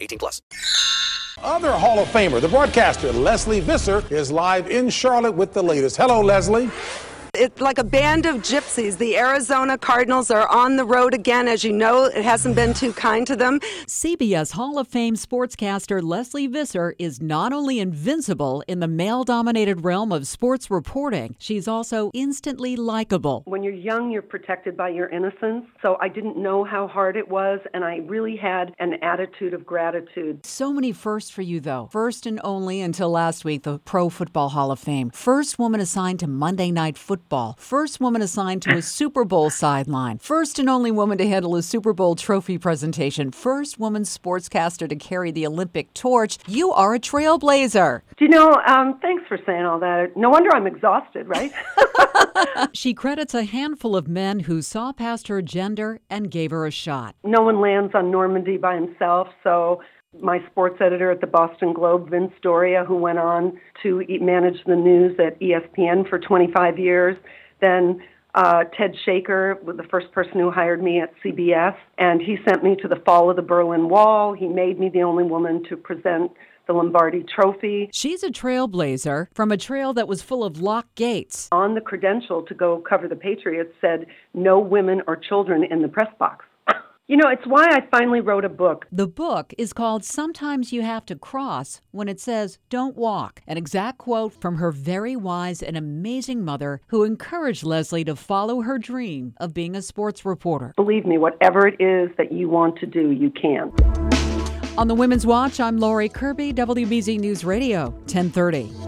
18 plus. Other Hall of Famer, the broadcaster Lesley Visser, is live in Charlotte with the latest. Hello, Lesley. It's like a band of gypsies. The Arizona Cardinals are on the road again. As you know, it hasn't been too kind to them. CBS Hall of Fame sportscaster Lesley Visser is not only invincible in the male dominated realm of sports reporting, she's also instantly likable. When you're young, you're protected by your innocence. So I didn't know how hard it was, and I really had an attitude of gratitude. So many firsts for you, though. First and only until last week, the Pro Football Hall of Fame. First woman assigned to Monday Night Football football. First woman assigned to a Super Bowl sideline. First and only woman to handle a Super Bowl trophy presentation. First woman sportscaster to carry the Olympic torch. You are a trailblazer. Do you know, um, thanks for saying all that. No wonder I'm exhausted, right? she credits a handful of men who saw past her gender and gave her a shot. No one lands on Normandy by himself, so my sports editor at the Boston Globe, Vince Doria, who went on to manage the news at ESPN for 25 years. Then uh, Ted Shaker was the first person who hired me at CBS, and he sent me to the fall of the Berlin Wall. He made me the only woman to present the Lombardi Trophy. She's a trailblazer from a trail that was full of locked gates. On the credential to go cover the Patriots said, no women or children in the press box. You know, it's why I finally wrote a book. The book is called Sometimes You Have to Cross when it says, Don't Walk. An exact quote from her very wise and amazing mother who encouraged Lesley to follow her dream of being a sports reporter. Believe me, whatever it is that you want to do, you can. On the Women's Watch, I'm Lori Kirby, WBZ News Radio, 1030.